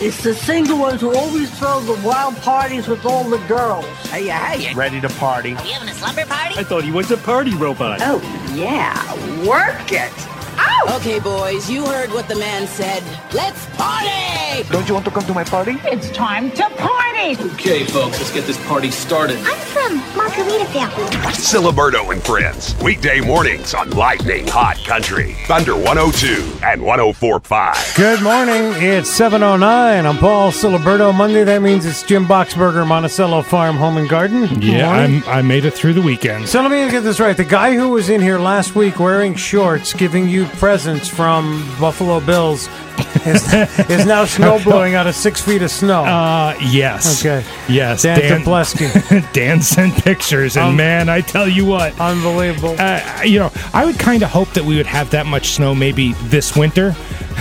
It's the single ones who always throw the wild parties with all the girls. Hey, hey, Ready to party. Are we having a slumber party? I thought he was a party robot. Oh, yeah. Work it. Okay, boys, you heard what the man said. Let's party! Don't you want to come to my party? It's time to party! Okay, folks, let's get this party started. I'm from Margaritaville. Siliberto and Friends. Weekday mornings on Lightning Hot Country. Thunder 102 and 1045. Good morning. It's 7.09. I'm Paul Siliberto. Monday, that means it's Jim Boxberger, Monticello Farm Home and Garden. Yeah. I'm, I made it through the weekend. So let me get this right. The guy who was in here last week wearing shorts, giving you presents from Buffalo Bills, is, is now snow blowing out of six feet of snow. Uh, yes. Okay. Yes. Dan, Dan. Dan sent pictures, and Um, man, I tell you what, Unbelievable. uh, you know, I would kind of hope that we would have that much snow maybe this winter,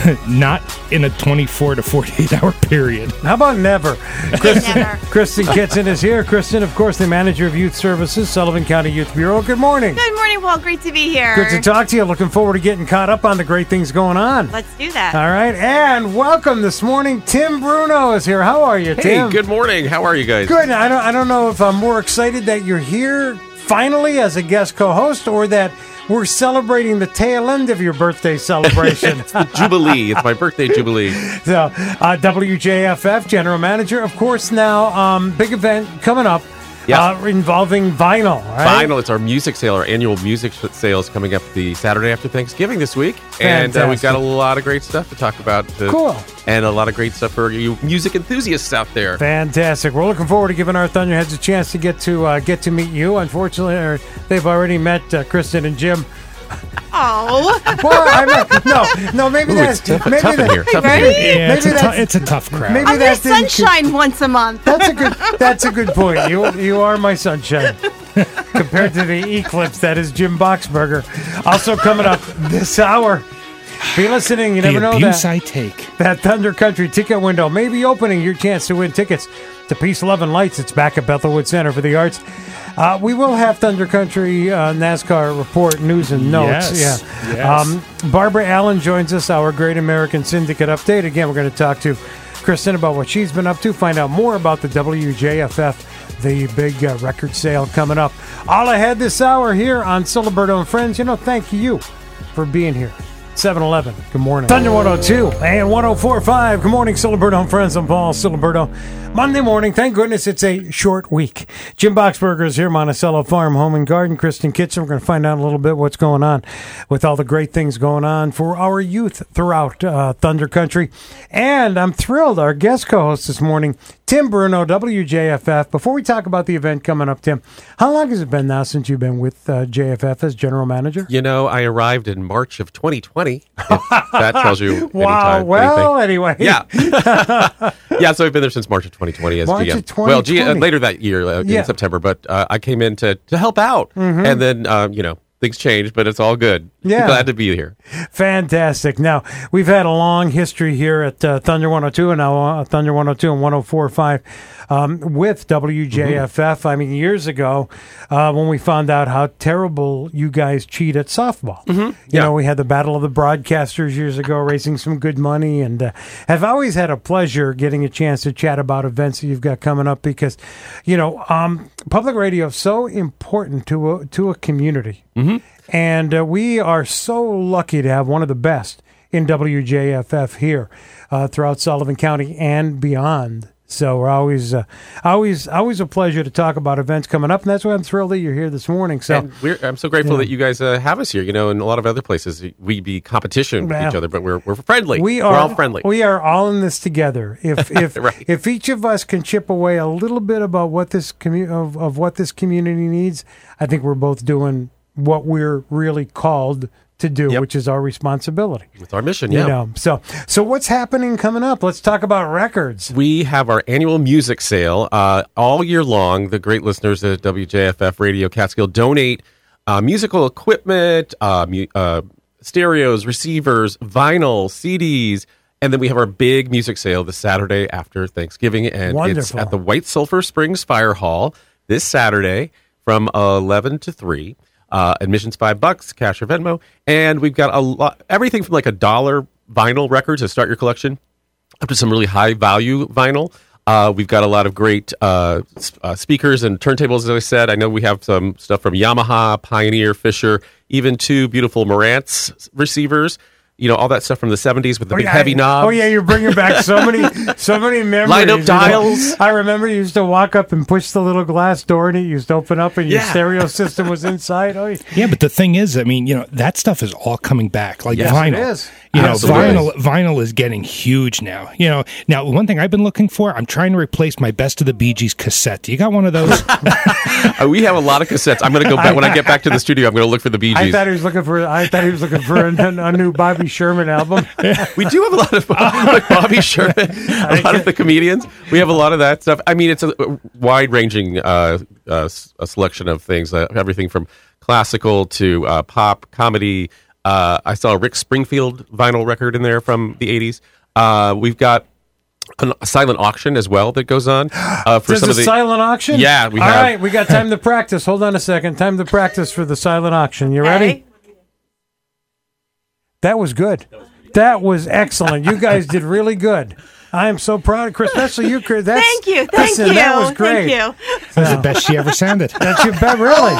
not in a 24 to 48 hour period. How about never? Kristen, Never. Kristen Kitson is here. Kristen, of course, the manager of youth services, Sullivan County Youth Bureau. Good morning. Good morning, Paul. Great to be here. Good to talk to you. Looking forward to getting caught up on the great things going on. Let's do that. All right, and welcome this morning. Tim Bruno is here. How are you, Hey, Tim? good morning. How are you guys? Good. I don't. I don't know if I'm more excited that you're here finally as a guest co-host, or that we're celebrating the tail end of your birthday celebration. It's the Jubilee. It's my birthday Jubilee. so, uh, WJFF general manager, of course. Now, um, big event coming up. Yeah. Uh, involving vinyl. Right? Vinyl. It's our music sale, our annual music sh- sales coming up the Saturday after Thanksgiving this week. And uh, we've got a lot of great stuff to talk about. uh, Cool. And a lot of great stuff for you music enthusiasts out there. Fantastic. We're looking forward to giving our Thunderheads a chance to get to uh, get to meet you. Unfortunately, they've already met uh, Kristen and Jim. Oh, Well, I meant, no, no. Maybe Ooh, that's it's tough, maybe tough in that- here. Tough in Right? here. Yeah, it's, Maybe a tou- that's- it's a tough crowd. maybe I'm their that didn't- sunshine once a month. That's a good. That's a good point. You you are my sunshine compared to the eclipse that is Jim Boxberger. Also coming up this hour. Be listening. You never the know that I take. that Thunder Country ticket window may be opening. Your chance to win tickets to Peace, Love, and Lights. It's back at Bethel Woods Center for the Arts. Uh, we will have Thunder Country uh, NASCAR report news and notes. Yes, Yeah. yes. Um, Barbara Allen joins us, our Great American Syndicate update. Again, we're going to talk to Kristen about what she's been up to, find out more about the WJFF, the big uh, record sale coming up. All ahead this hour here on Siliberto and Friends. You know, thank you for being here. 7 Eleven. Good morning. Thunder 102 and 1045. Good morning, Siliberto and friends. I'm Paul Siliberto. Monday morning. Thank goodness it's a short week. Jim Boxberger is here, Monticello Farm, Home and Garden. Kristen Kitson. We're going to find out a little bit what's going on with all the great things going on for our youth throughout uh, Thunder Country. And I'm thrilled. Our guest co host this morning, Tim Bruno, WJFF. Before we talk about the event coming up, Tim, how long has it been now since you've been with uh, JFF as general manager? You know, I arrived in March of 2020. If that tells you Wow. anytime, well, anything. anyway. Yeah. yeah, so I've been there since March of 2020 as March GM. of Well, G- uh, later that year uh, Yeah. Mm-hmm. in September, but uh, I came in to, to help out. And then, um, you know, things changed, but it's all good. Yeah. Glad to be here. Fantastic. Now, we've had a long history here at uh, Thunder 102 and now uh, Thunder 102 and 1045 um, with WJFF. I mean, years ago, uh, when we found out how terrible you guys cheat at softball. You Yeah. know, we had the Battle of the Broadcasters years ago, raising some good money, and uh, have always had a pleasure getting a chance to chat about events that you've got coming up because, you know, um, public radio is so important to a, to a community. And uh, we are so lucky to have one of the best in WJFF here uh, throughout Sullivan County and beyond. So we're always, uh, always, always a pleasure to talk about events coming up, and that's why I'm thrilled that you're here this morning. So we're, I'm so grateful Yeah. that you guys uh, have us here. You know, in a lot of other places, we be competition with Well, each other, but we're, we're friendly. we are are all friendly. We are all in this together. If if Right. if each of us can chip away a little bit about what this commu- of, of what this community needs, I think we're both doing what we're really called to do, Yep. which is our responsibility. With our mission, You yeah. know, so so what's happening coming up? Let's talk about records. We have our annual music sale uh, all year long. The great listeners at WJFF Radio Catskill donate uh, musical equipment, uh, mu- uh, stereos, receivers, vinyl, CDs, and then we have our big music sale the Saturday after Thanksgiving, and it's at the White Sulphur Springs Fire Hall this Saturday from eleven to three. Uh, admissions five bucks, cash or Venmo, and we've got a lot, everything from like a dollar vinyl record to start your collection up to some really high value vinyl. Uh, we've got a lot of great uh, uh, speakers and turntables, as I said. I know we have some stuff from Yamaha, Pioneer, Fisher, even two beautiful Marantz receivers. You know, all that stuff from the 70s with the Oh, big yeah, heavy I- knobs. Oh yeah, you're bringing back so many, so many memories. Light up you know. dials. I remember you used to walk up and push the little glass door, and it used to open up, and your Yeah. stereo system was inside. Oh, Yeah, but the thing is, I mean, you know, that stuff is all coming back, like Yes, vinyl. it is. You know, Absolutely. vinyl vinyl is getting huge now. You know, now one thing I've been looking for, I'm trying to replace my Best of the Bee Gees cassette. You got one of those? Uh, we have a lot of cassettes. I'm going to go back when I get back to the studio. I'm going to look for the Bee Gees. I Gees. thought he was looking for. I thought he was looking for a, a new Bobby Sherman album. we do have a lot of like Bobby Sherman, a lot of the comedians. We have a lot of that stuff. I mean, it's a wide ranging uh, uh, s- a selection of things, uh, everything from classical to uh, pop, comedy. Uh, I saw a Rick Springfield vinyl record in there from the 80s. Uh, we've got a silent auction as well that goes on uh, for There's some a of the silent auction. Yeah, we All have. right, we got time to practice. Hold on a second. Time to practice for the silent auction. You ready? Okay. That was good. That was excellent. You guys did really good. I am so proud of Chris, especially you, Chris. That's, Thank you. Thank listen, you. That was great. Thank you. That's the best she ever sounded. That's your bet, really.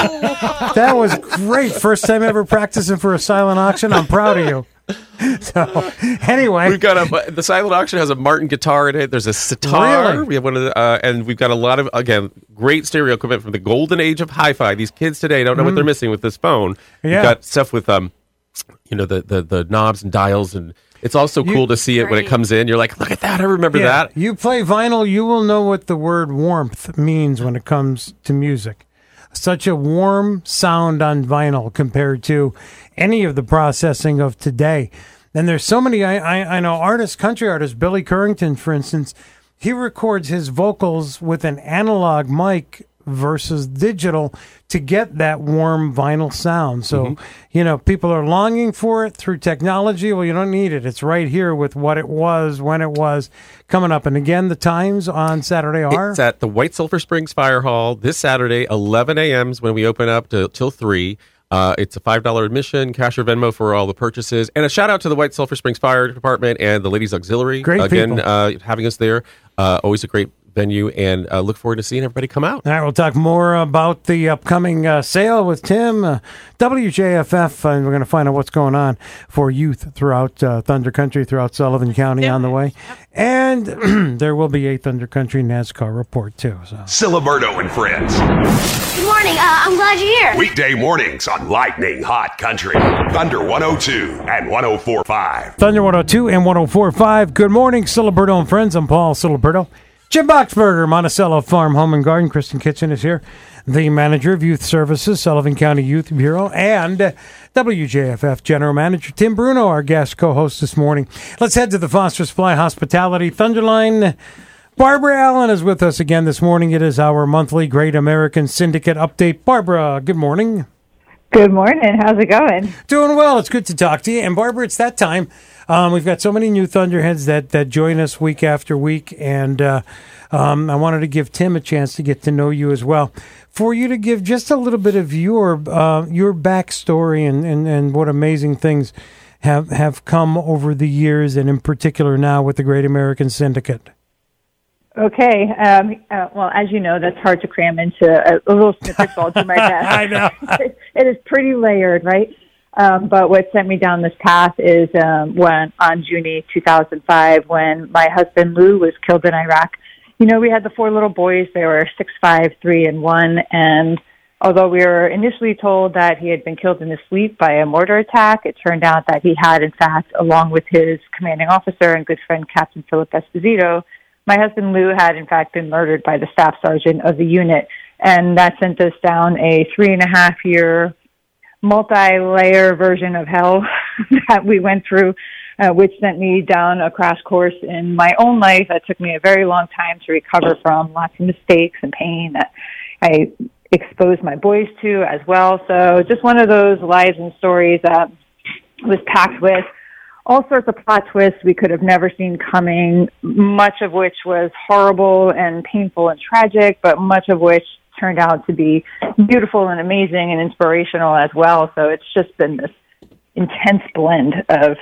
That was great. First time ever practicing for a silent auction. I'm proud of you. So, anyway, We've got a the silent auction has a Martin guitar in it. There's a sitar. Really? We have one of the, uh, and we've got a lot of again great stereo equipment from the golden age of hi-fi. These kids today don't know what they're missing with this phone. Mm. Yeah. We've got stuff with um, you know the the the knobs and dials, and it's also You- cool to see it when it comes in. You're like, look at that! I remember yeah, that. you play vinyl, you will know what the word warmth means when it comes to music. Such a warm sound on vinyl compared to any of the processing of today. And there's so many, I, I, I know artists, country artists, Billy Currington, for instance, he records his vocals with an analog mic versus digital to get that warm vinyl sound. So, you know, people are longing for it through technology. Well, you don't need it. It's right here with what it was, when it was coming up. And again, the times on Saturday are. It's at the White Sulphur Springs Fire Hall this Saturday, 11 a.m. is when we open up to, till 3. Uh, it's a $5 admission, cash or Venmo for all the purchases. And a shout out to the White Sulphur Springs Fire Department and the Ladies Auxiliary. Great Again, uh, having us there. Uh, always a great venue, and uh, look forward to seeing everybody come out. All right, we'll talk more about the upcoming uh, sale with Tim, uh, WJFF, and we're going to find out what's going on for youth throughout uh, Thunder Country, throughout Sullivan County on the way. And there will be a Thunder Country NASCAR report, too. So. Siliberto and Friends. Good morning. Uh, I'm glad you're here. Weekday mornings on Lightning Hot Country. Thunder 102 and 1045. Thunder 102 and 1045. Good morning, Siliberto and friends. I'm Paul Siliberto. Jim Boxberger, Monticello Farm Home and Garden. Kristen Kitson is here, the manager of Youth Services, Sullivan County Youth Bureau, and WJFF General Manager Tim Bruno, our guest co-host this morning. Let's head to the Foster Supply Hospitality Thunderline. Barbara Allen is with us again this morning. It is our monthly Great American Syndicate update. Barbara, good morning. Good morning. How's it going? Doing well. It's good to talk to you. And Barbara, it's that time. Um, we've got so many new Thunderheads that, that join us week after week. And uh, um, I wanted to give Tim a chance to get to know you as well. For you to give just a little bit of your uh, your backstory and, and, and what amazing things have, have come over the years, and in particular now with the Great American Syndicate. Okay. Um, uh, well, as you know, that's hard to cram into a, a little snippet, so I'll do my best. I know. it is pretty layered, right? Um, but what sent me down this path is um, when on June 8, 2005, when my husband Lou was killed in Iraq. You know, we had the four little boys. They were six, five, three, and one. And although we were initially told that he had been killed in his sleep by a mortar attack, it turned out that he had, in fact, along with his commanding officer and good friend Captain Philip Esposito, my husband Lou had, in fact, been murdered by the staff sergeant of the unit. And that sent us down a three and a half year multi-layer version of hell that we went through, uh, which sent me down a crash course in my own life that took me a very long time to recover from, lots of mistakes and pain that I exposed my boys to as well. So just one of those lives and stories that was packed with all sorts of plot twists we could have never seen coming, much of which was horrible and painful and tragic, but much of which turned out to be beautiful and amazing and inspirational as well. So it's just been this intense blend of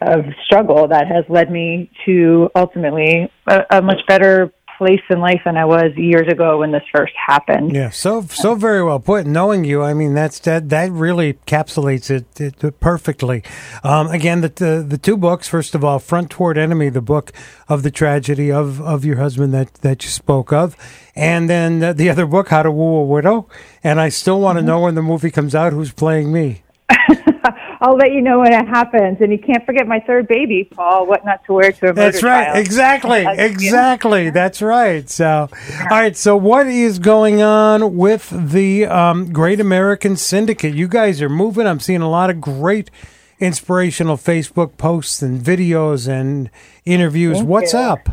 of struggle that has led me to ultimately a, a much better place in life than I was years ago when this first happened. Yeah, so so very well put. Knowing you, I mean, that's that that really encapsulates it, it perfectly. Um, again, the, the the two books. First of all, Front Toward Enemy, the book of the tragedy of of your husband that that you spoke of, and then the, the other book, How to Woo a Widow. And I still want to know when the movie comes out, who's playing me. I'll let you know when it happens. And you can't forget my third baby, Paul. What not to wear to a murder That's right. trial. Exactly. Uh, Exactly. That's right. So, all right. So, what is going on with the um, Great American Syndicate? You guys are moving. I'm seeing a lot of great inspirational Facebook posts and videos and interviews. Thank What's you. up?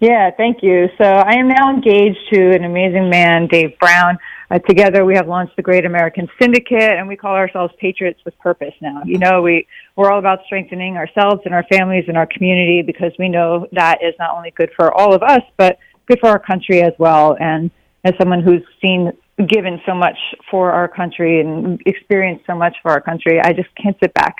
Yeah, thank you. So I am now engaged to an amazing man, Dave Brown. Uh, together, we have launched the Great American Syndicate, and we call ourselves Patriots with Purpose. Now, you know, we we're all about strengthening ourselves and our families and our community because we know that is not only good for all of us, but good for our country as well. And as someone who's seen given so much for our country and experienced so much for our country, I just can't sit back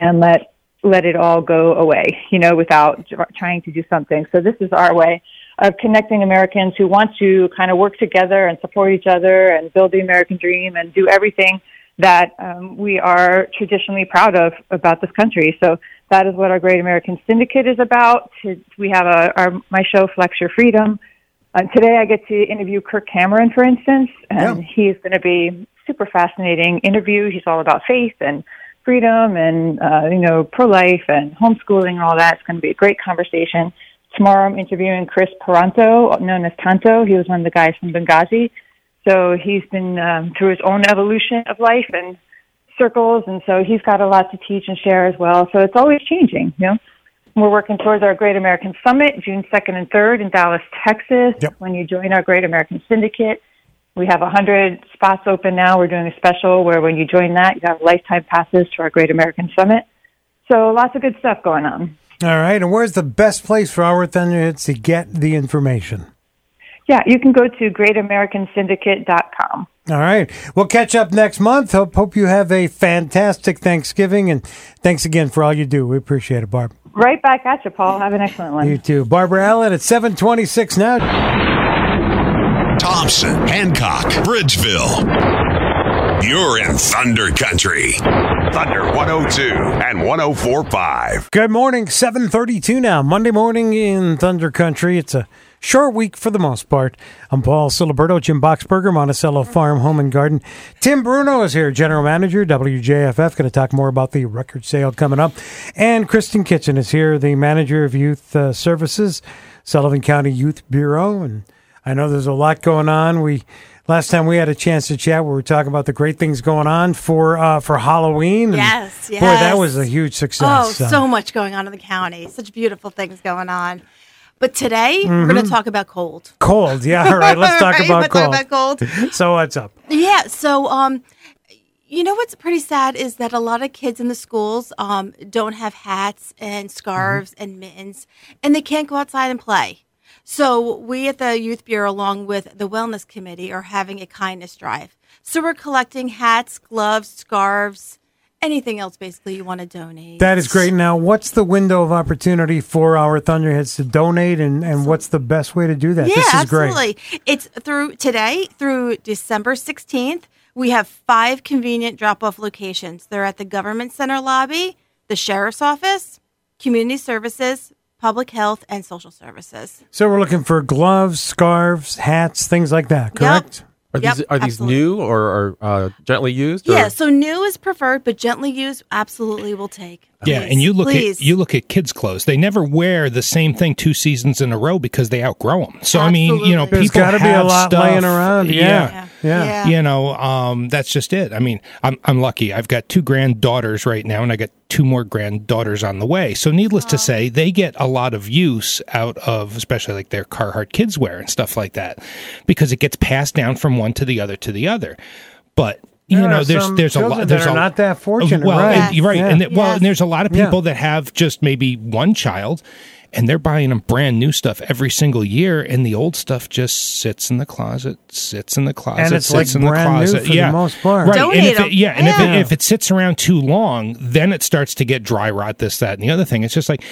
and let let it all go away, you know, without trying to do something. So this is our way of connecting Americans who want to kind of work together and support each other and build the American dream and do everything that um, we are traditionally proud of about this country. So that is what our Great American Syndicate is about. We have a, our my show Flex Your Freedom. Uh, today I get to interview Kirk Cameron, for instance, and he's going to be super fascinating interview. He's all about faith and freedom and uh, you know pro-life and homeschooling and all that. It's going to be a great conversation. Tomorrow I'm interviewing Kris Paronto, known as Tanto. He was one of the guys from Benghazi. So he's been um, through his own evolution of life and circles, and so he's got a lot to teach and share as well. So it's always changing, you know. We're working towards our Great American Summit, June 2nd and 3rd in Dallas, Texas. When you join our Great American Syndicate, we have 100 spots open now. We're doing a special where when you join that, you have lifetime passes to our Great American Summit. So lots of good stuff going on. All right. And where's the best place for our Thunderheads to get the information? Yeah, you can go to greatamericansyndicate.com. All right. We'll catch up next month. Hope, hope you have a fantastic Thanksgiving. And thanks again for all you do. We appreciate it, Barb. Right back at you, Paul. Have an excellent one. You too. Barbara Allen at 726 now. Thompson, Hancock, Bridgeville. You're in Thunder Country. Thunder 102 and 1045. Good morning. 732 now. Monday morning in Thunder Country. It's a short week for the most part. I'm Paul Siliberto, Jim Boxberger, Monticello Farm, Home and Garden. Tim Bruno is here, General Manager, WJFF. Going to talk more about the record sale coming up. And Kristen Kitson is here, the Manager of Youth uh, Services, Sullivan County Youth Bureau. And I know there's a lot going on. We last time we had a chance to chat, we were talking about the great things going on for uh, for Halloween. And Yes, Boy, that was a huge success. Oh, So- so much going on in the county. Such beautiful things going on. But today we're going to talk about cold. Cold, yeah. All right, let's talk Right, about let's cold. talk about cold. so what's up? Yeah. So, um, you know what's pretty sad is that a lot of kids in the schools um, don't have hats and scarves Mm-hmm. and mittens, and they can't go outside and play. So we at the Youth Bureau, along with the Wellness Committee, are having a kindness drive. So we're collecting hats, gloves, scarves, anything else basically you want to donate. That is great. Now, what's the window of opportunity for our Thunderheads to donate, and, and what's the best way to do that? Yeah, this is absolutely. great. It's through today through December 16th. We have five convenient drop off locations. They're at the Government Center lobby, the Sheriff's Office, Community Services, Public Health, and Social Services. So we're looking for gloves, scarves, hats, things like that. Correct. Are Yep, these are these absolutely. new or are uh, gently used? or- Yeah, so new is preferred, but gently used absolutely will take. Yeah, and you look please. at you look at kids' clothes. They never wear the same thing two seasons in a row because they outgrow them. So I mean, you know, There's people gotta be a have lot stuff, laying around. Yeah. Yeah. Yeah. You know, um, that's just it. I mean, I'm I'm lucky. I've got two granddaughters right now, and I got two more granddaughters on the way. So needless to say, they get a lot of use out of, especially like their Carhartt kids wear and stuff like that, because it gets passed down from one to the other to the other. But you know, there's there's a children lot. that are a, not that oh, fortunate, Well, right. and- you're right, Yeah. and that, well, Yes. and there's a lot of Yeah. people that have just maybe one child, and they're buying them brand new stuff every single year, and the old stuff just sits in the closet, sits in the closet, And it's sits like in the brand new closet. for the most part. Right, Donate and if 'em. it, yeah, and if it, if it sits around too long, then it starts to get dry rot. This, that, and the other thing. It's just like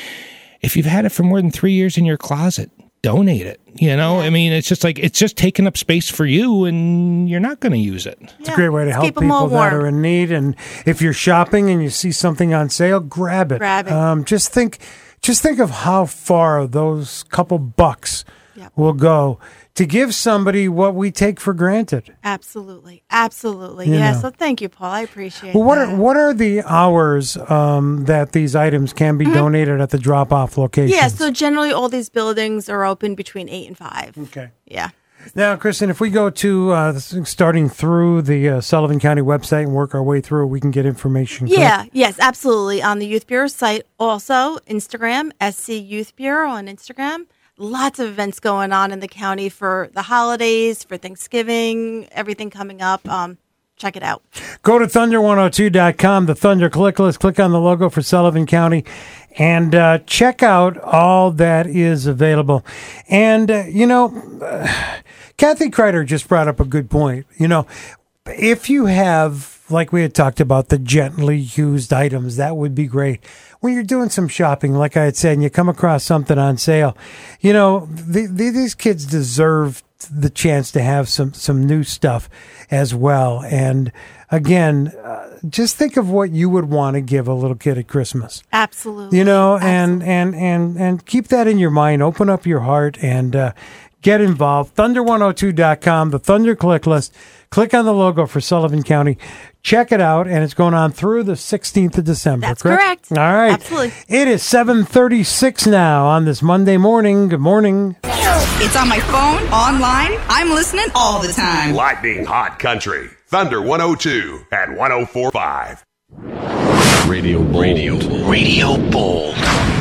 if you've had it for more than three years in your closet, donate it. You know, I mean, it's just like it's just taking up space for you, and you're not going to use it. It's a great way to help keep 'em all people that are in need. And if you're shopping and you see something on sale, grab it. Grab it. Um, just think, just think of how far those couple bucks Yep. will go to give somebody what we take for granted. Absolutely, absolutely. You yeah. know. So thank you, Paul. I appreciate. Well, what that. are what are the hours um, that these items can be donated at the drop off location? Mm-hmm. Yeah. So generally, all these buildings are open between eight and five. Okay. Yeah. Now, Kristen, if we go to uh, starting through the uh, Sullivan County website and work our way through, we can get information. correct? Yeah, yes, absolutely. On the Youth Bureau site, also Instagram, SC Youth Bureau on Instagram. Lots of events going on in the county for the holidays, for Thanksgiving, everything coming up. Um, check it out. Go to thunder102.com, the Thunder click list, click on the logo for Sullivan County, and uh, check out all that is available. And, uh, you know, Kathy Kreider just brought up a good point. You know, if you have, like we had talked about, the gently used items, that would be great. When you're doing some shopping, like I had said, and you come across something on sale, you know, the, the, these kids deserve the chance to have some, some new stuff as well. And again, uh, just think of what you would want to give a little kid at Christmas. Absolutely. you know and and and and keep that in your mind. Open up your heart and uh, get involved. Thunder102.com the thunder click list. Click on the logo for sullivan county check it out and it's going on through the 16th of december That's correct, correct. all right Absolutely. it is 7.36 now on this monday morning good morning It's on my phone, online. I'm listening all the time. Lightning Hot Country. Thunder 102 and 1045. Radio Bold. Radio, Radio Bold.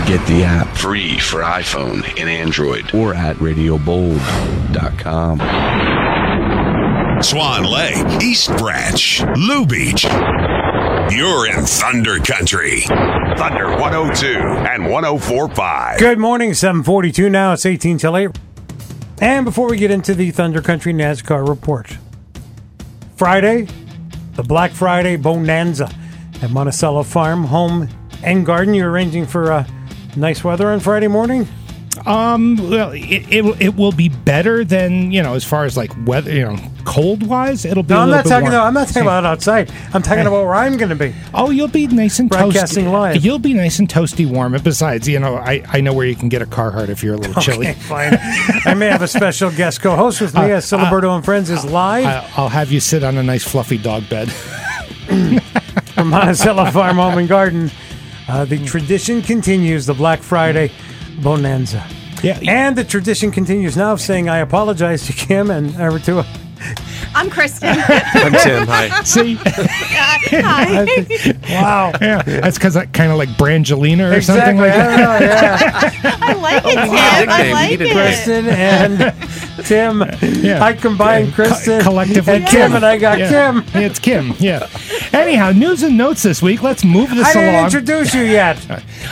Get the app free for iPhone and Android or at radiobold.com. Swan Lake, East Branch, Lew Beach. You're in Thunder Country. Thunder 102 and 1045. Good morning, 742 now. It's 18 till 8. And before we get into the Thunder Country NASCAR report, Friday, the Black Friday Bonanza at Monticello Farm, Home and Garden. You're arranging for uh, nice weather on Friday morning? Um, well, it, it it will be better than you know as far as like weather, you know, cold wise. It'll be. No, a I'm little not bit talking warm. about, I'm not talking about outside. I'm talking about where I'm going to be. Oh, you'll be nice and Broadcasting toasty. live. You'll be nice and toasty warm. And besides, you know, I, I know where you can get a Carhartt if you're a little chilly. Okay, fine. I may have a special guest co-host with me Uh, as Siliberto and Friends is live I, I'll have you sit on a nice fluffy dog bed. from Monticello Farm Home and Garden. Uh, the tradition continues, the Black Friday Bonanza. Yeah, And the tradition continues now of saying I apologize to Kim and uh, to I'm Kristen. I'm Tim. Hi. See, Hi. wow. yeah, that's because I kind of like Brangelina or something Exactly. like I that. don't yeah. I like it, Tim. nickname. I You like needed it. Kristen and Tim. Yeah. I combined Co- Kristen collectively and Kim, and I got Yeah. Kim. It's Kim. Yeah. Anyhow, news and notes this week. Let's move this along. I didn't along. introduce you yet.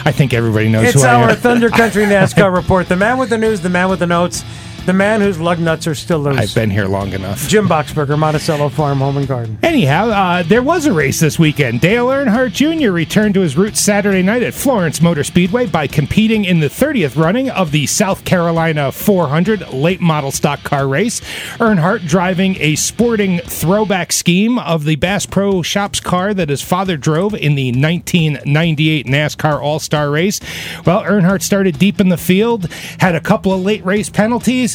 I think everybody knows It's who I am. It's our am. Thunder Country NASCAR report. The man with the news, the man with the notes, the man whose lug nuts are still loose. I've been here long enough. Jim Boxberger, Monticello Farm Home and Garden. Anyhow, uh, there was a race this weekend. Dale Earnhardt Jr. returned to his roots Saturday night at Florence Motor Speedway by competing in the 30th running of the South Carolina 400 late model stock car race. Earnhardt driving a sporting throwback scheme of the Bass Pro Shops car that his father drove in the 1998 NASCAR All Star race. Well, Earnhardt started deep in the field, had a couple of late race penalties.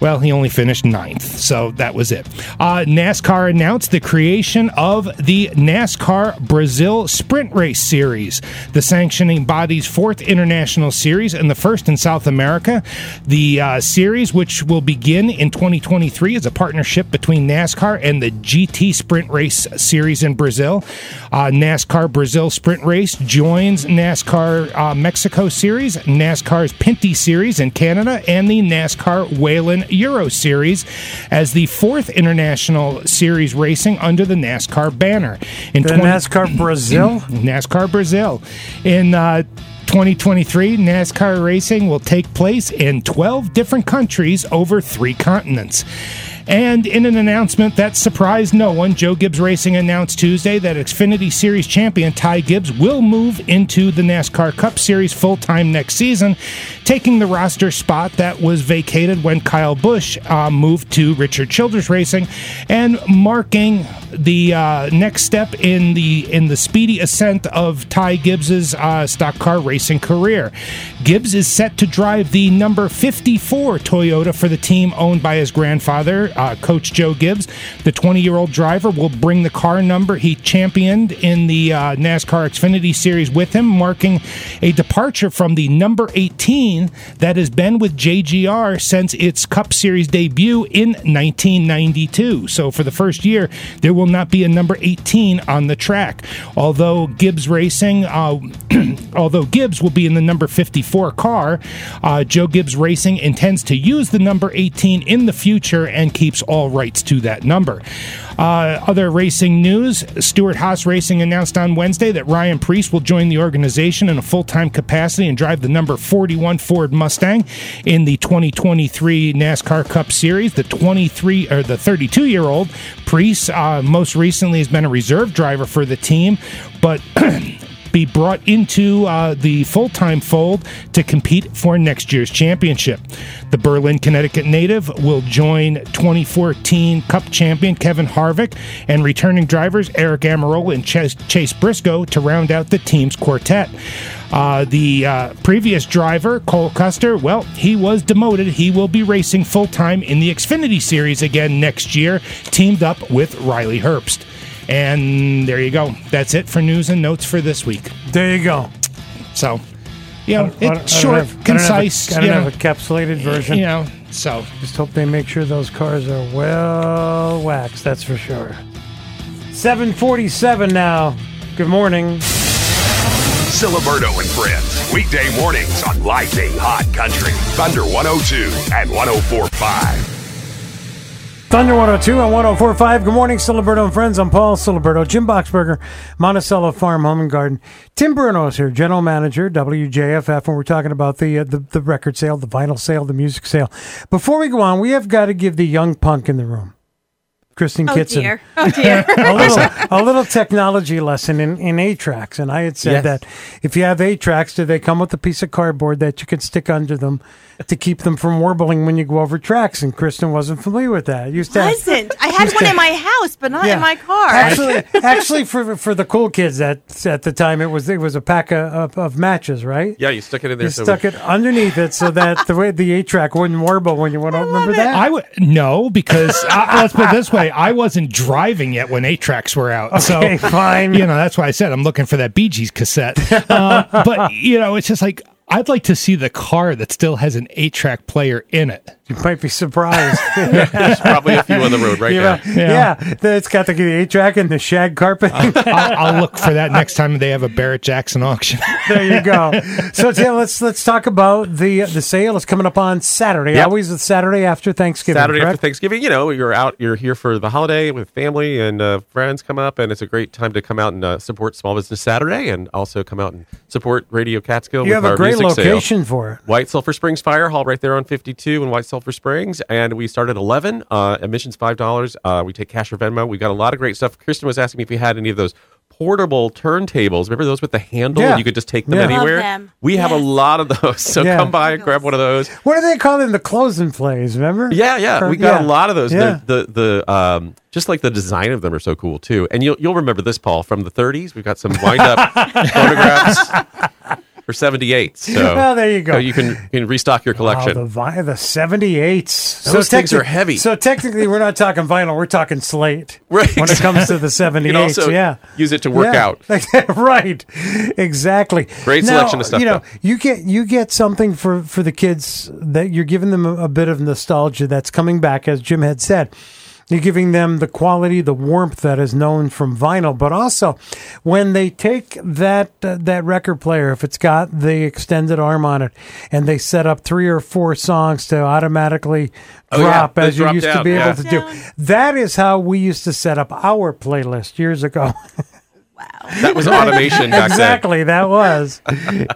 Well, he only finished ninth, so that was it. Uh, NASCAR announced the creation of the NASCAR Brazil Sprint Race Series, the sanctioning body's fourth international series and the first in South America. The uh, series, which will begin in 2023, is a partnership between NASCAR and the GT Sprint Race Series in Brazil. Uh, NASCAR Brazil Sprint Race joins NASCAR uh, Mexico Series, NASCAR's Pinty Series in Canada, and the NASCAR Whelen Euro Series as the fourth international series racing under the NASCAR banner. In The 20 NASCAR Brazil? NASCAR Brazil. In uh, 2023 NASCAR racing will take place in 12 different countries over three continents. And in an announcement that surprised no one, Joe Gibbs Racing announced Tuesday that Xfinity Series champion Ty Gibbs will move into the NASCAR Cup Series full time next season, taking the roster spot that was vacated when Kyle Busch uh, moved to Richard Childress Racing, and marking the uh, next step in the in the speedy ascent of Ty Gibbs's uh, stock car racing career. Gibbs is set to drive the number 54 Toyota for the team owned by his grandfather, uh, Coach Joe Gibbs. The 20 year old driver will bring the car number he championed in the uh, NASCAR Xfinity Series with him, marking a departure from the number 18 that has been with JGR since its Cup Series debut in 1992. So for the first year, there will not be a number 18 on the track. Although Gibbs Racing, uh, although Gibbs will be in the number 54 car, uh, Joe Gibbs Racing intends to use the number 18 in the future and keeps all rights to that number. Uh, other racing news Stewart-Haas Racing announced on Wednesday that Ryan Preece will join the organization in a full time capacity and drive the number 41 Ford Mustang in the 2023 NASCAR Cup Series. The 23 or the 32 year old Preece uh, most recently has been a reserve driver for the team, but be brought into uh, the full time fold to compete for next year's championship. The Berlin, Connecticut native will join 2014 Cup champion Kevin Harvick and returning drivers Aric Almirola and Chase, Chase Briscoe to round out the team's quartet. Uh, the uh, previous driver, Cole Custer, well, he was demoted. He will be racing full time in the Xfinity Series again next year, teamed up with Riley Herbst. And there you go. That's it for news and notes for this week. There you go. So, you know, I don't- I it's short, have- I don't have a- concise. I don't you have know, a encapsulated version. You know, so just hope they make sure those cars are well waxed. That's for sure. Seven forty-seven now. Good morning. Siliberto and Friends. Weekday mornings on Lightning Hot Country. Thunder 102 and 1045. Thunder 102 and 1045. Good morning, Siliberto and friends. I'm Paul Siliberto, Jim Boxberger, Monticello Farm Home and Garden. Tim Bruno is here, General Manager, WJFF, and we're talking about the, uh, the the record sale, the vinyl sale, the music sale. Before we go on, we have got to give the young punk in the room, Kristen Oh, Kitson, dear. Oh, dear. a little a little technology lesson in in eight tracks. And I had said Yes. that if you have eight tracks, do they come with a piece of cardboard that you can stick under them to keep them from warbling when you go over tracks? And Kristen wasn't familiar with that. Used to wasn't. I had one to- in my house, but not Yeah. in my car. Actually, actually, for for the cool kids at at the time, it was it was a pack of, of, of matches, right? Yeah, you stuck it in there. You so stuck it underneath it so that the way the eight track wouldn't warble when you went. over. Remember that? I would no because uh, let's put it this way: I wasn't driving yet when eight tracks were out. Okay, so fine. You know that's why I said I'm looking for that Bee Gees cassette. Uh, but you know, it's just like I'd like to see the car that still has an eight track player in it. You might be surprised. There's probably a few on the road right You now. know, yeah, it's got the eight track and the shag carpet. I'll, I'll look for that next time they have a Barrett Jackson auction. there you go. So Tim, let's let's talk about the the sale. It's coming up on Saturday. Yep. Always the Saturday after Thanksgiving. Saturday after? Thanksgiving, you know, you're out, you're here for the holiday with family and uh, friends come up, and it's a great time to come out and uh, support Small Business Saturday and also come out and support Radio Catskill You with have a great music sale. location for it. White Sulphur Springs Fire Hall right there on 52 in White Sulphur For springs. And we start at 11, uh, admissions $5. Uh, we take cash or Venmo. We've got a lot of great stuff. Kristen was asking me if we had any of those portable turntables. Remember those with the handle? Yeah. And you could just take them Yeah. Love anywhere? them. We have a lot of those. So Yeah. come by and grab one of those. What do they call them? The closing plays. Remember? Yeah, yeah, Or- we got yeah. a lot of those. Yeah. The, the the um just like the design of them are so cool too. And you'll you'll remember this, Paul, from the 30s. We've got some wind up photographs for 78. So Well, there you go. so you can you can restock your collection. Wow, the vi- the seventy eights. Those things are heavy. So technically, we're not talking vinyl. We're talking slate. Right, When it comes to the seventy You can also yeah. use it to work Yeah. out. right. Exactly. Great Now, selection of stuff, You know, though. you get you get something for for the kids that you're giving them a, a bit of nostalgia that's coming back, as Jim had said. You're giving them the quality, the warmth that is known from vinyl, but also when they take that uh, that record player, if it's got the extended arm on it, and they set up three or four songs to automatically Oh, yeah, drop they as you drop used to be yeah. able to do. That is how we used to set up our playlist years ago. Wow. That was automation back then. exactly, that was. you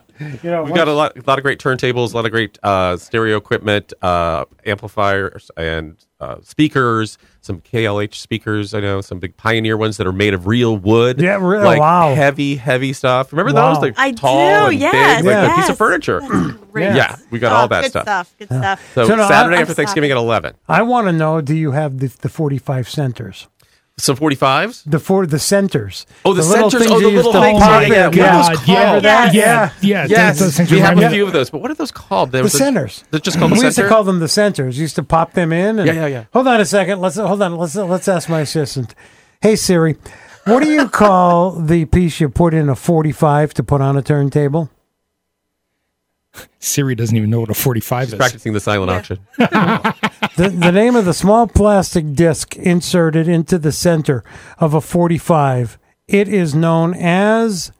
know, We've got a lot, a lot of great turntables, a lot of great uh, stereo equipment, uh, amplifiers, and uh, speakers. Some KLH speakers, I know, some big Pioneer ones that are made of real wood. Yeah, re- like wow. heavy, heavy stuff. Remember Wow. those? Like I tall do, and yes, big, like a piece of furniture. great. Yeah, we got all Oh, that good stuff. stuff. Good stuff. So, So no, I- Saturday I'm after Thanksgiving at eleven. I want to know: Do you have the, the forty-five centers? Some forty fives. The for the centers. Oh, the, little centers. things Oh, the little things. pop yeah, yeah. What are those God, called? yeah, Remember yeah, yeah. Yes, those things we have remind a few of those. But what are those called? There The was centers. They're just called we the used to call them the centers. Used to pop them in. And, Yeah, yeah, yeah. Hold on a second. Let's hold on. Let's let's ask my assistant. Hey Siri, what do you call the piece you put in a forty-five to put on a turntable? Siri doesn't even know what a 45 is. practicing the silent auction. The, the name of the small plastic disc inserted into the center of a 45. It is known as.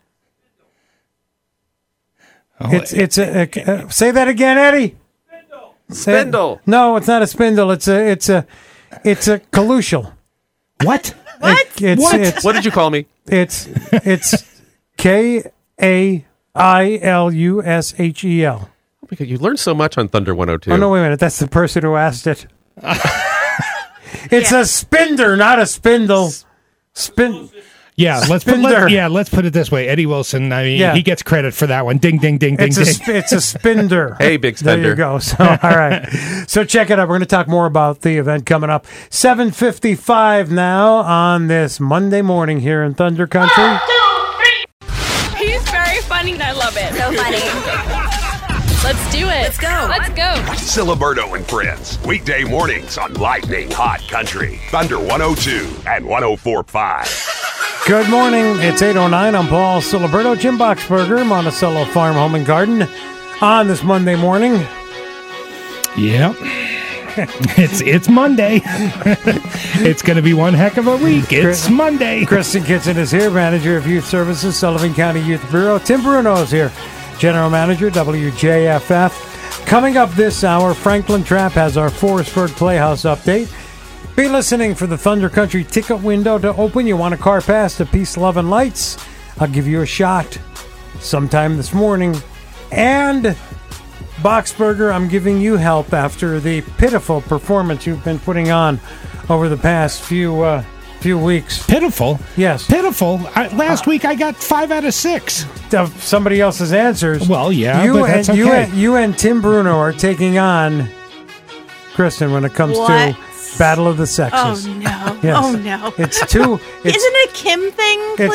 Oh, It's it's a, a- uh, say that again, Eddie. Say Spindle. No, it's not a spindle. It's a it's a it's a colucial. what? What? It's, What? It's, What did you call me? it's it's K A I L U S H E L. Oh because you learned so much on Thunder 102. Oh no, wait a minute. That's the person who asked it. it's a spinder, not a spindle. Spin. Yeah, let's put, let, yeah, let's put it this way. Eddie Wilson, I mean, Yeah. he gets credit for that one. Ding, ding, ding, ding, It's a ding. sp- it's a spinder. Hey, big There you go. So all right. So check it out. We're going to talk more about the event coming up. Seven fifty five now on this Monday morning here in Thunder Country. He's very funny and I love it. So funny. Let's do it. Let's go. Let's go. Siliberto and Friends. Weekday mornings on Lightning Hot Country. Thunder 102 and 1045. Good morning. It's 809. I'm Paul Siliberto, Jim Boxberger, Monticello Farm Home and Garden on this Monday morning. Yep. it's it's Monday. it's going to be one heck of a week. It's Monday. Kristen Kitson is here, manager of youth services, Sullivan County Youth Bureau. Tim Bruno is here, general manager, WJFF. Coming up this hour, Franklin Trapp has our Forestburgh Playhouse update. Be listening for the Thunder Country ticket window to open. You want a car pass to Peace, Love, and Lights? I'll give you a shot sometime this morning. And Boxberger, I'm giving you help after the pitiful performance you've been putting on over the past few uh, few weeks. Pitiful. Yes. Pitiful. I, last week I got five out of six. Of somebody else's answers. Well, yeah, you but and that's you and you and Tim Bruno are taking on Kristen when it comes What? to Battle of the Sexes. Oh no! Yes. Oh no! It's two. It's, Isn't it a Kim thing? it's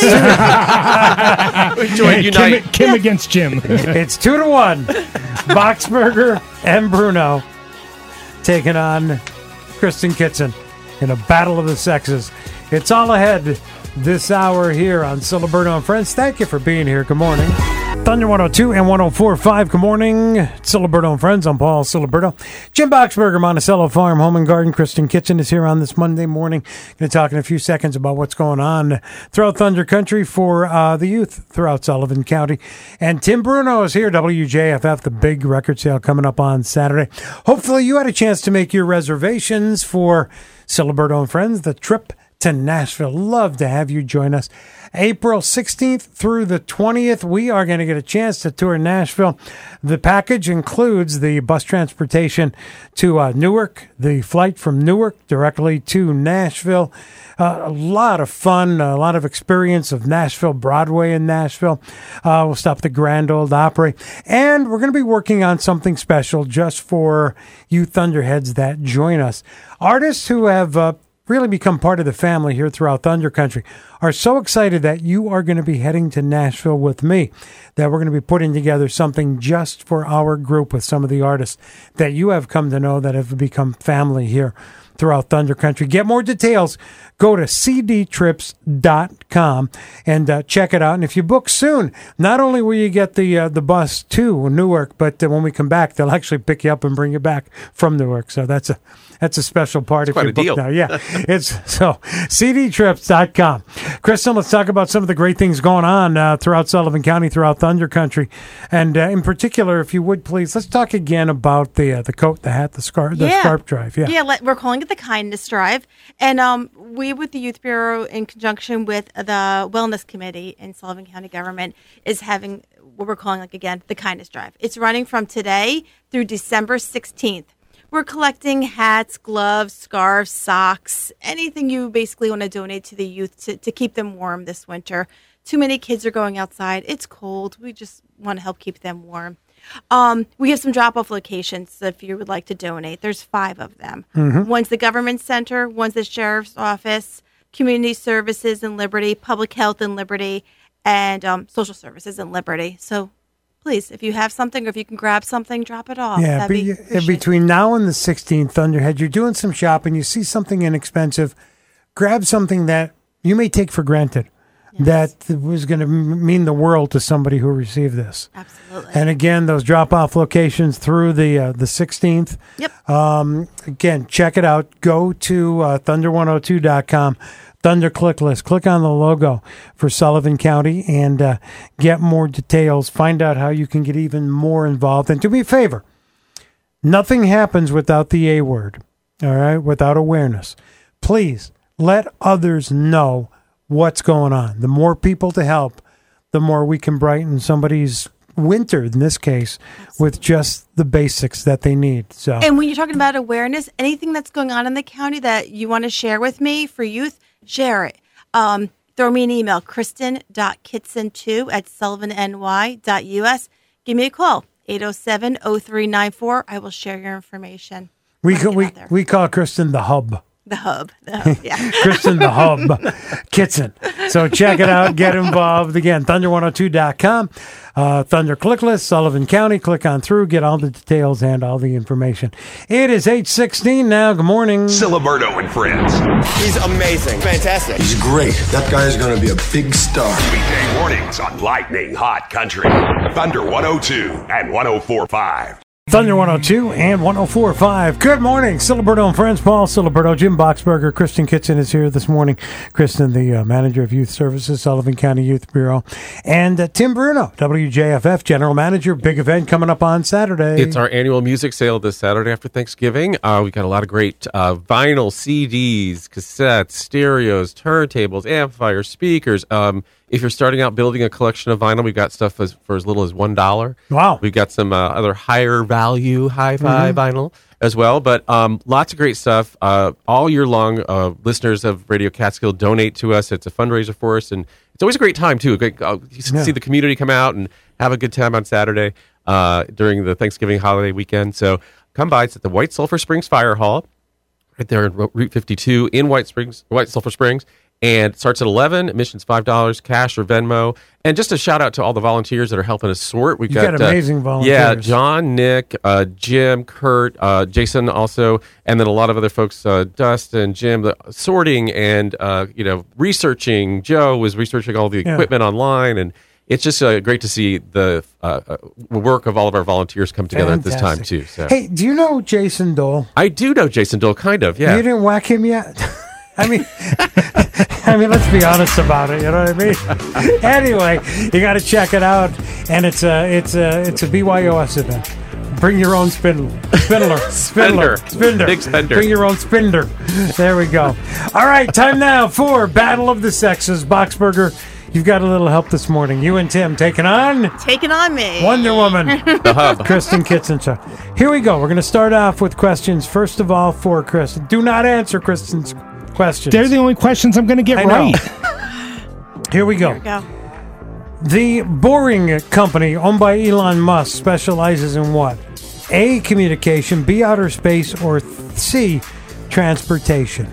Please. Join Kim, Unite. Kim against Jim. it's two to one. Boxberger and Bruno taking on Kristen Kitson in a battle of the sexes. It's all ahead this hour here on Siliberto and Friends. Thank you for being here. Good morning. Thunder 102 and 1045. Good morning. It's and Friends. I'm Paul Siliberto. Jim Boxberger, Monticello Farm, Home and Garden. Kristen Kitson is here on this Monday morning. Going to talk in a few seconds about what's going on throughout Thunder Country for uh, the youth throughout Sullivan County. And Tim Bruno is here, WJFF, the big record sale coming up on Saturday. Hopefully, you had a chance to make your reservations for Siliberto and Friends, the trip to Nashville. Love to have you join us. April 16th through the 20th, we are going to get a chance to tour Nashville. The package includes the bus transportation to uh, Newark, the flight from Newark directly to Nashville. Uh, a lot of fun, a lot of experience of Nashville, Broadway in Nashville. Uh, we'll stop the Grand Ole Opry. And we're going to be working on something special just for you Thunderheads that join us. Artists who have uh, really become part of the family here throughout Thunder Country, are so excited that you are going to be heading to Nashville with me, that we're going to be putting together something just for our group with some of the artists that you have come to know that have become family here throughout Thunder Country. Get more details, go to cdtrips.com and uh, check it out. And if you book soon, not only will you get the uh, the bus to Newark, but uh, when we come back, they'll actually pick you up and bring you back from Newark. So that's a that's a special part if quite you book deal. now. Yeah, it's so cdtrips.com. Kristen, let's talk about some of the great things going on uh, throughout Sullivan County, throughout Thunder Country, and uh, in particular, if you would please, let's talk again about the uh, the coat, the hat, the scarf, the Yeah. scarf drive. Yeah. Yeah, let, we're calling it the Kindness Drive. And um, we, with the Youth Bureau, in conjunction with the Wellness Committee in Sullivan County Government, is having what we're calling, like again, the Kindness Drive. It's running from today through December 16th. We're collecting hats, gloves, scarves, socks, anything you basically want to donate to the youth to, to keep them warm this winter. Too many kids are going outside. It's cold. We just want to help keep them warm. Um, we have some drop off locations if you would like to donate. There's five of them. Mhm. One's the government center, one's the sheriff's office, community services in Liberty, public health in Liberty, and um, social services in Liberty. So please, if you have something or if you can grab something, drop it off. Yeah, be, be eh, between now and the 16th, Thunderhead, you're doing some shopping, you see something inexpensive, grab something that you may take for granted that was going to mean the world to somebody who received this. Absolutely. And again, those drop off locations through the uh, the 16th. Yep. Um, again, check it out. Go to uh, thunder102.com. Thunder click list. Click on the logo for Sullivan County and uh, get more details. Find out how you can get even more involved. And do me a favor nothing happens without the A word, all right, without awareness. Please let others know what's going on. The more people to help, the more we can brighten somebody's winter, in this case, with just the basics that they need. So, And when you're talking about awareness, anything that's going on in the county that you want to share with me for youth, share it. Um, throw me an email, kristen.kitson2 at sullivany.us. Give me a call, 807 0394. I will share your information. we, ca- we, we call Kristen the hub. The hub. The hub, yeah. Kristen the Hub Kitson. So check it out. Get involved. Again, thunder102.com. Uh, Thunder Click List, Sullivan County. Click on through. Get all the details and all the information. It is 816 now. Good morning. Siliberto and friends. He's amazing. Fantastic. He's great. That guy is going to be a big star. Weekday mornings on Lightning Hot Country. Thunder 102 and 1045. Thunder 102 and 1045. Good morning, Siliberto and friends. Paul Siliberto, Jim Boxberger, Kristen Kitson is here this morning. Kristen, the uh, manager of youth services, Sullivan County Youth Bureau, and uh, Tim Bruno, WJFF general manager. Big event coming up on Saturday. It's our annual music sale this Saturday after Thanksgiving. Uh, we got a lot of great uh, vinyl, CDs, cassettes, stereos, turntables, amplifiers, speakers. Um, if you're starting out building a collection of vinyl, we've got stuff as, for as little as one dollar. Wow! We've got some uh, other higher value hi-fi Mhm. vinyl as well, but um, lots of great stuff uh, all year long. Uh, listeners of Radio Catskill donate to us. It's a fundraiser for us, and it's always a great time too. Great, uh, you Yeah. see the community come out and have a good time on Saturday uh, during the Thanksgiving holiday weekend. So come by. It's at the White Sulphur Springs Fire Hall, right there in Route 52 in White Springs, White Sulphur Springs. And it starts at 11, admissions $5, cash or Venmo. And just a shout out to all the volunteers that are helping us sort. We've You got uh, amazing Yeah. John, Nick, uh, Jim, Kurt, uh, Jason also, and then a lot of other folks, uh, Dustin, Jim, the sorting and, uh, you know, researching. Joe was researching all the Yeah. equipment online. And it's just uh, great to see the uh, uh, work of all of our volunteers come together at this time, too. So. Hey, do you know Jason Dole? I do know Jason Dole, kind of, yeah. You didn't whack him yet? I mean, I mean, let's be honest about it. You know what I mean? anyway, you got to check it out, and it's a it's a it's a BYOS event. Bring your own spindle, spindler, spindler, Spender. spindler. Big spender. Bring your own spindler. There we go. All right, time now for Battle of the Sexes. Boxberger, you've got a little help this morning. You and Tim taking on Taking on me. Wonder Woman. The hub. Kristen Kitson. Uh, here we go. We're going to start off with questions. First of all, for Kristen. Do not answer Kristen's questions. They're the only questions I'm going to get I right. Here we go. Here we go. The Boring Company, owned by Elon Musk, specializes in what? A. Communication, B. Outer space, or C. Transportation.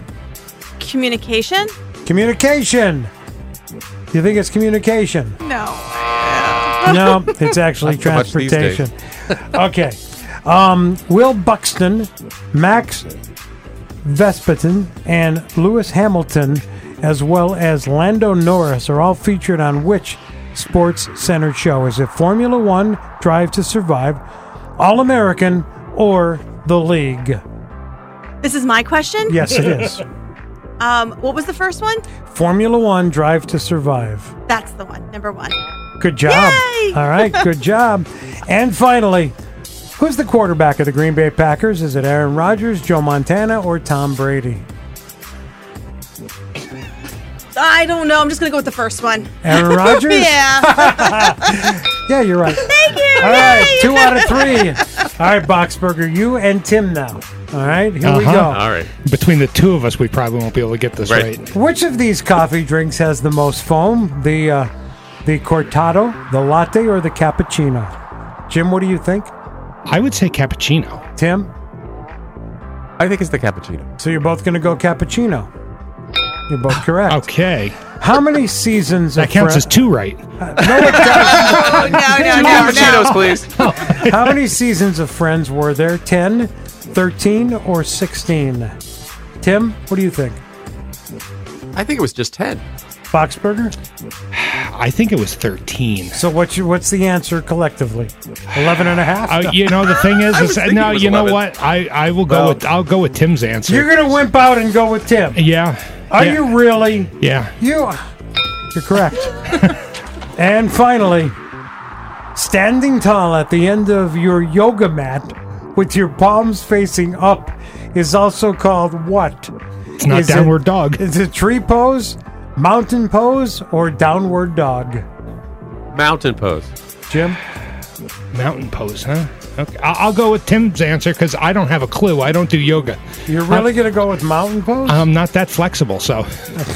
Communication? Communication. You think it's communication? No. no, it's actually Not so much these days. transportation. okay. Um, Will Buxton, Max Verstappen, and Lewis Hamilton, as well as Lando Norris, are all featured on which sports centered show? Is it Formula One, Drive to Survive, All American, or The League? This is my question? Yes, it is. Um, what was the first one? Formula One, Drive to Survive. That's the one, number one. Good job. Yay! All right, good job. And finally, Who's the quarterback of the Green Bay Packers? Is it Aaron Rodgers, Joe Montana, or Tom Brady? I don't know. I'm just gonna go with the first one. Aaron Rodgers? yeah. Yeah, you're right. Thank you. All right, Yay. two out of three. All right, Boxberger, you and Tim now. All right, here we Uh-huh. go. All right. Between the two of us, we probably won't be able to get this Right. right. Which of these coffee drinks has the most foam? The uh, the cortado, the latte, or the cappuccino? Jim, what do you think? I would say cappuccino. Tim? I think it's the cappuccino. So you're both going to go cappuccino. You're both correct. Okay. How many seasons That of counts Fri- as two right. Uh, no, it doesn't. no, no, no, Cappuccinos, no. please. How many seasons of Friends were there? 10, 13, or 16? Tim, what do you think? I think it was just 10. Boxberger? I think it was 13. So what's your, what's the answer collectively? 11 and a half? Uh, you know, the thing is, is no, it was you know what? I, I will go Well- with I'll go with Tim's answer. You're going to wimp out and go with Tim. yeah. Are yeah, you really? Yeah. You, you're correct. and finally, standing tall at the end of your yoga mat with your palms facing up is also called what? It's not Is it- downward dog. Is it tree pose, mountain pose, or downward dog? Mountain pose. Jim? Mountain pose, huh? Okay. I'll, I'll go with Tim's answer because I don't have a clue. I don't do yoga. You're really going to go with mountain pose? I'm not that flexible, so.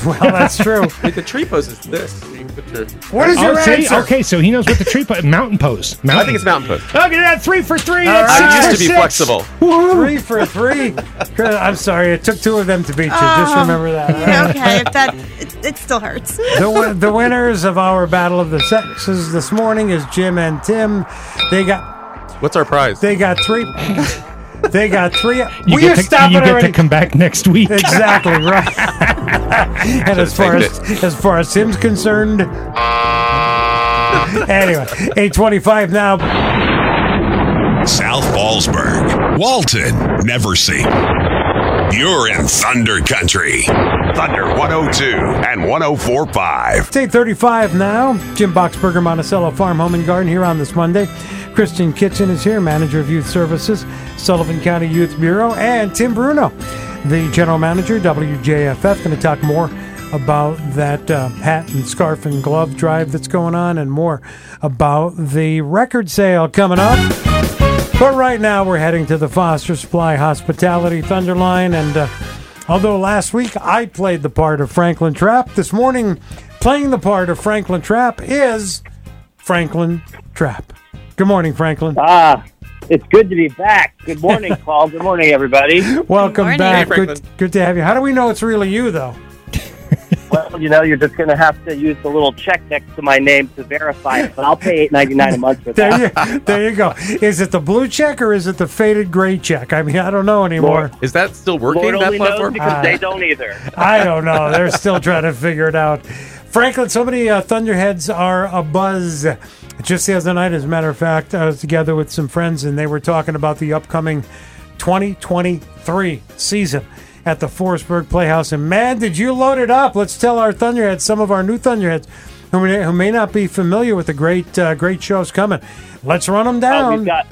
well, that's true. Like the tree pose is this. You can put your- What is Oh, your see? answer? Okay, so he knows what the tree pose. Mountain pose. Mountain. I think it's mountain pose. Look at that, three for three. All That's right. six I for used to be six. flexible. Three for three. Good. I'm sorry. It took two of them to beat you. Just Oh. remember that. all right? okay, if that it, it still hurts. the, wi- the winners of our battle of the sexes this morning is Jim and Tim. They got What's our prize? they got three. They got three. You we get, are to, stopping you get already. to come back next week. exactly right. and as far as taken as far as Tim's concerned, anyway, eight twenty-five now. South Fallsburg, Walton, Neversink. You're in Thunder Country. Thunder 102 and 1045. It's 835 now. Jim Boxberger, Monticello Farm Home and Garden here on this Monday. Kristen Kitson is here, Manager of Youth Services, Sullivan County Youth Bureau, and Tim Bruno, the General Manager, WJFF. Going to talk more about that uh, hat and scarf and glove drive that's going on and more about the record sale coming up. But right now, we're heading to the Foster Supply Hospitality Thunderline. And uh, although last week I played the part of Franklin Trapp, this morning playing the part of Franklin Trapp is Franklin Trapp. Good morning, Franklin. Ah, it's good to be back. Good morning, Paul. Good morning, everybody. Welcome morning. back. Hey, good, good to have you. How do we know it's really you, though? Well, you know, you're just going to have to use the little check next to my name to verify it, but I'll pay eight ninety nine a month for that. There you, there you go. Is it the blue check or is it the faded gray check? I mean, I don't know anymore. Is that still working, Lord that only knows because Ah. they don't either. I don't know. They're still trying to figure it out. Franklin, so many uh, Thunderheads are a buzz. Just the other night, as a matter of fact, I was together with some friends and they were talking about the upcoming 2023 season at the Forestburgh Playhouse. And man, did you load it up! Let's tell our Thunderheads, some of our new Thunderheads, who may, who may not be familiar with the great uh, great shows coming. Let's run them Uh, down. we've got,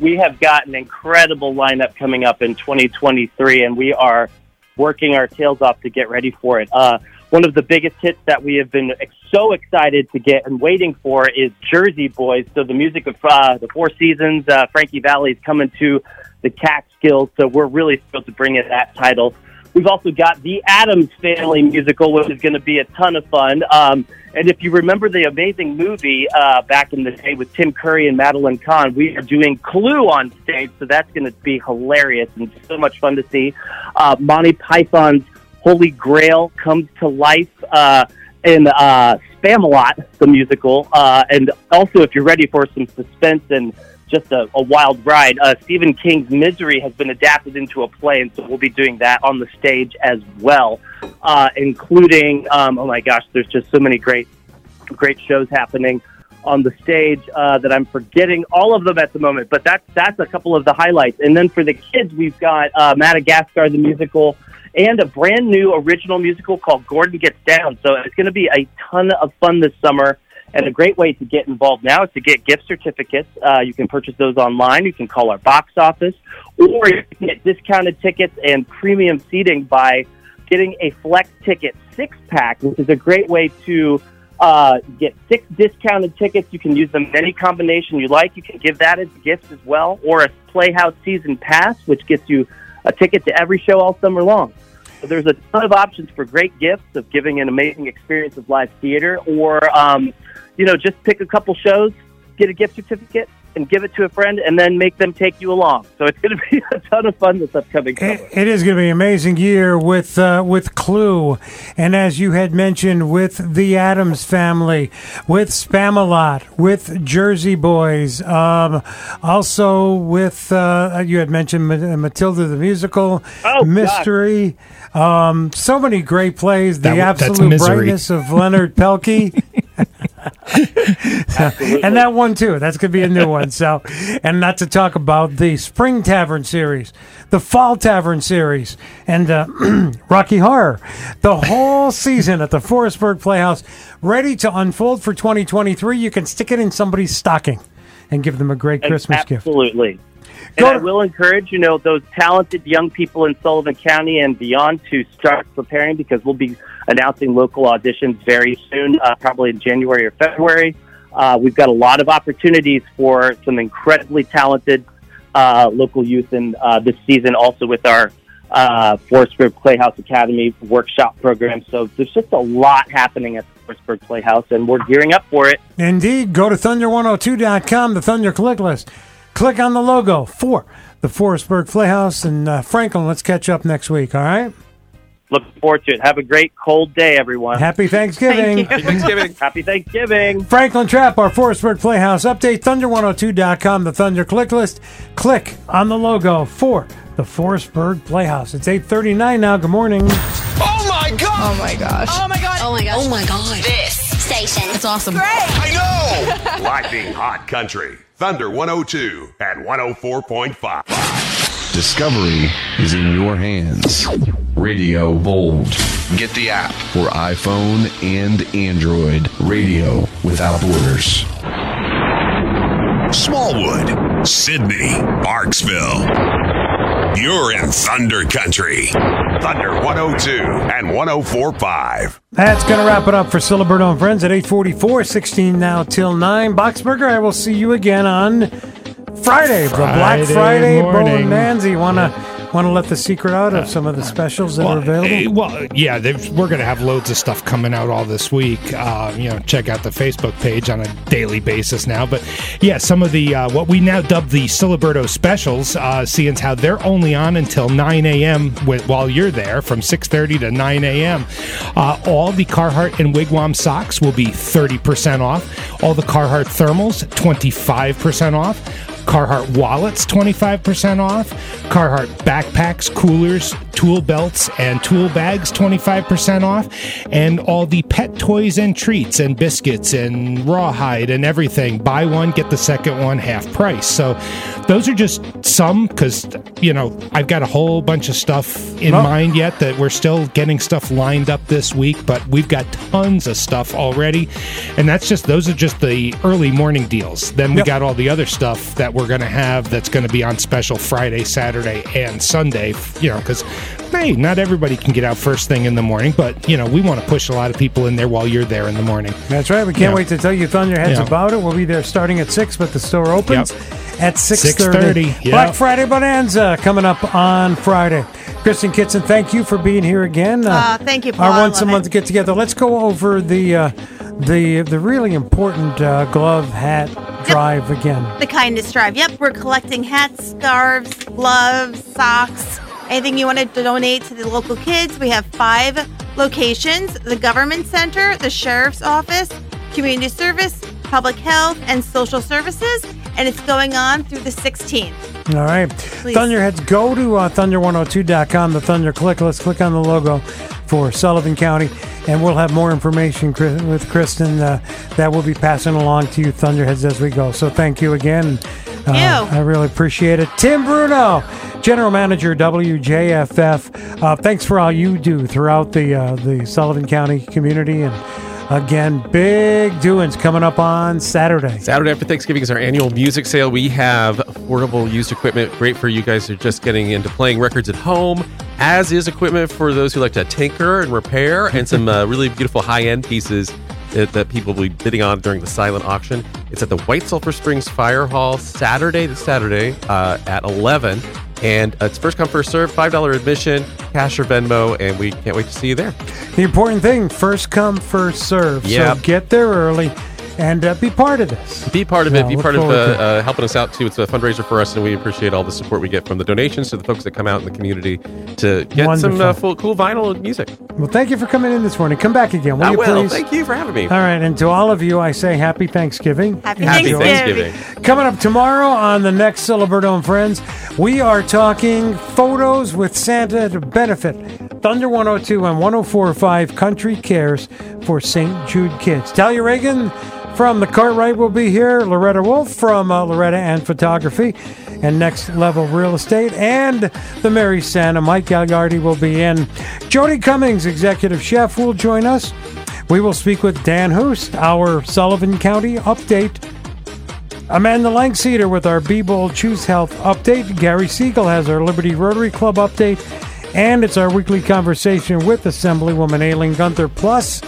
we have got an incredible lineup coming up in 2023, and we are working our tails off to get ready for it. Uh, one of the biggest hits that we have been ex- so excited to get and waiting for is Jersey Boys. So the music of uh, the Four Seasons, uh, Frankie Valli is coming to the Catskills. So we're really thrilled to bring in that title. We've also got the Addams Family musical, which is going to be a ton of fun. Um, and if you remember the amazing movie uh, back in the day with Tim Curry and Madeline Kahn, we are doing Clue on stage, so that's going to be hilarious and so much fun to see. Uh, Monty Python's Holy Grail comes to life uh, in uh, Spamalot, the musical. Uh, and also, if you're ready for some suspense and just a, a wild ride, uh, Stephen King's Misery has been adapted into a play, and so we'll be doing that on the stage as well, uh, including, um, oh my gosh, there's just so many great, great shows happening on the stage uh, that I'm forgetting all of them at the moment, but that's that's a couple of the highlights. And then for the kids, we've got uh, Madagascar the musical and a brand new original musical called Gordon Gets Down. So it's going to be a ton of fun this summer. And a great way to get involved now is to get gift certificates. Uh, you can purchase those online. You can call our box office, or you can get discounted tickets and premium seating by getting a flex ticket six pack, which is a great way to uh, get six discounted tickets. You can use them in any combination you like. You can give that as gifts as well, or a Playhouse season pass, which gets you a ticket to every show all summer long. So there's a ton of options for great gifts of giving an amazing experience of live theater, or um, you know, just pick a couple shows, get a gift certificate, and give it to a friend, and then make them take you along. So it's going to be a ton of fun this upcoming summer. It, it is going to be an amazing year with uh, with Clue, and as you had mentioned, with the Addams Family, with Spamalot, with Jersey Boys, um, also with uh, you had mentioned Matilda the musical, Oh, Mystery. Um, so many great plays. The That- absolute brightness of Leonard Pelkey. and that one too. That's gonna be a new one. So, and not to talk about the Spring Tavern series, the Fall Tavern series, and uh, Rocky Horror. The whole season at the Forestburgh Playhouse, ready to unfold for 2023. You can stick it in somebody's stocking and give them a great Christmas gift. Absolutely. And I will encourage, you know, those talented young people in Sullivan County and beyond to start preparing because we'll be announcing local auditions very soon, uh, probably in January or February. Uh, we've got a lot of opportunities for some incredibly talented uh, local youth in uh, this season, also with our uh, Forestburgh Playhouse Academy workshop program. So there's just a lot happening at the Forestburgh Playhouse, and we're gearing up for it. Indeed. Go to thunder102.com, the Thunder click list. Click on the logo for the Forestburgh Playhouse. And uh, Franklin, let's catch up next week, all right? Looking forward to it. Have a great cold day, everyone. Happy Thanksgiving. Happy Thanksgiving. Happy Thanksgiving. Franklin Trapp, our Forestburgh Playhouse update, thunder102.com, the Thunder click list. Click on the logo for the Forestburgh Playhouse. It's 839 now. Good morning. Oh my god! Oh my gosh. Oh my god. Oh my gosh. Oh my god. This station. It's awesome. Great. I know! Lightning Hot Country. Thunder 102 and 104.5. Discovery is in your hands. Radio Bold. Get the app for iPhone and Android. Radio without borders. Smallwood, Sydney, Parksville. You're in Thunder Country. Thunder 102 and 104.5. That's going to wrap it up for Siliberto and Friends at 844, 16 now till 9. Boxberger, I will see you again on Friday, the Black Friday Friday Bo morning. and Nancy. Want to want to let the secret out of some of the specials that are available? eh, well, yeah, we're going to have loads of stuff coming out all this week. Uh, you know, check out the Facebook page on a daily basis now. But yeah, some of the uh, what we now dub the Siliberto specials, uh, seeing how they're only on until 9 a.m. With, while you're there from 6:30 to 9 a.m. Uh, all the Carhartt and Wigwam socks will be 30% off. All the Carhartt thermals 25% off. Carhartt wallets 25% off, Carhartt backpacks, coolers, tool belts, and tool bags 25% off, and all the pet toys and treats and biscuits and rawhide and everything. Buy one, get the second one half price. So those are just some because, you know, I've got a whole bunch of stuff in mind yet that we're still getting stuff lined up this week, but we've got tons of stuff already. And that's just, those are just the early morning deals. Then we Yep. got all the other stuff that we're going to have that's going to be on special Friday, Saturday, and Sunday, you know, because, hey, not everybody can get out first thing in the morning, but, you know, we want to push a lot of people in there while you're there in the morning. That's right. We can't Yeah. wait to tell you Thunderheads Yeah. about it. We'll be there starting at 6, but the store opens at 6.30. 6:30, yeah. Black Friday Bonanza coming up on Friday. Kristen Kitson, thank you for being here again. Uh, thank you, Paul. Our I once a love month get together. Let's go over the uh, the the really important uh, glove hat drive again. The kindness drive. Yep, we're collecting hats, scarves, gloves, socks, anything you want to donate to the local kids. We have five locations the government center, the sheriff's office, community service, public health, and social services. And it's going on through the 16th. All right. Thunderheads, go to uh, thunder102.com, the Thunder click. Let's click on the logo for Sullivan County, and we'll have more information with Kristen uh, that we'll be passing along to you, Thunderheads, as we go. So thank you again. Uh, you. I really appreciate it. Tim Bruno, General Manager, WJFF. Uh, thanks for all you do throughout the uh, the Sullivan County community and Again, big doings coming up on Saturday. Saturday after Thanksgiving is our annual music sale. We have affordable used equipment, great for you guys who are just getting into playing records at home, as is equipment for those who like to tinker and repair, and some uh, really beautiful high end pieces that, that people will be bidding on during the silent auction. It's at the White Sulphur Springs Fire Hall Saturday this Saturday uh, at 11. And it's first come, first serve, $5 admission, cash or Venmo, and we can't wait to see you there. The important thing first come, first serve. Yep. So get there early and uh, be part of this. Be part of Yeah, it. Be part of uh, forward to it. uh, helping us out too. It's a fundraiser for us, and we appreciate all the support we get from the donations to the folks that come out in the community to get some uh, full, cool vinyl music. Well, thank you for coming in this morning. Come back again, will I you will. please? Thank you for having me. All right, and to all of you, I say happy Thanksgiving. Happy Happy Thanksgiving. Thanksgiving. Coming up tomorrow on the next Ciliberto and Friends, we are talking photos with Santa to benefit Thunder 102 and 1045 Country Cares for St. Jude Kids. Talia Reagan from the Cartwright will be here, Loretta Wolf from uh, Loretta and Photography, and Next Level Real Estate, and the Mary Santa. Mike Galgardi will be in. Jody Cummings, Executive Chef, will join us. We will speak with Dan Hoost, our Sullivan County update. Amanda Langseeder with our B Bowl Choose Health update. Gary Siegel has our Liberty Rotary Club update. And it's our weekly conversation with Assemblywoman Aileen Gunther. Plus,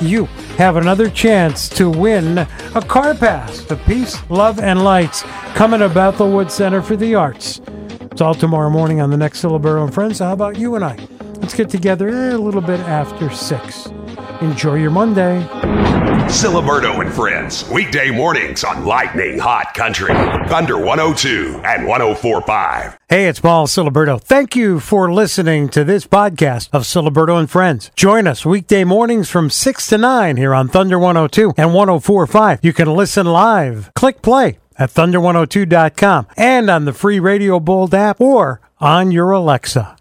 you have another chance to win a car pass to Peace, Love, and Lights coming to Bethel Woods Center for the Arts. It's all tomorrow morning on the next Siliberto and Friends. So How about you and I? Let's get together a little bit after 6. Enjoy your Monday. Siliberto and Friends, weekday mornings on Lightning Hot Country, Thunder 102 and 1045. Hey, it's Paul Siliberto. Thank you for listening to this podcast of Siliberto and Friends. Join us weekday mornings from 6 to 9 here on Thunder 102 and 1045. You can listen live. Click play at thunder102.com and on the free Radio Bold app or on your Alexa.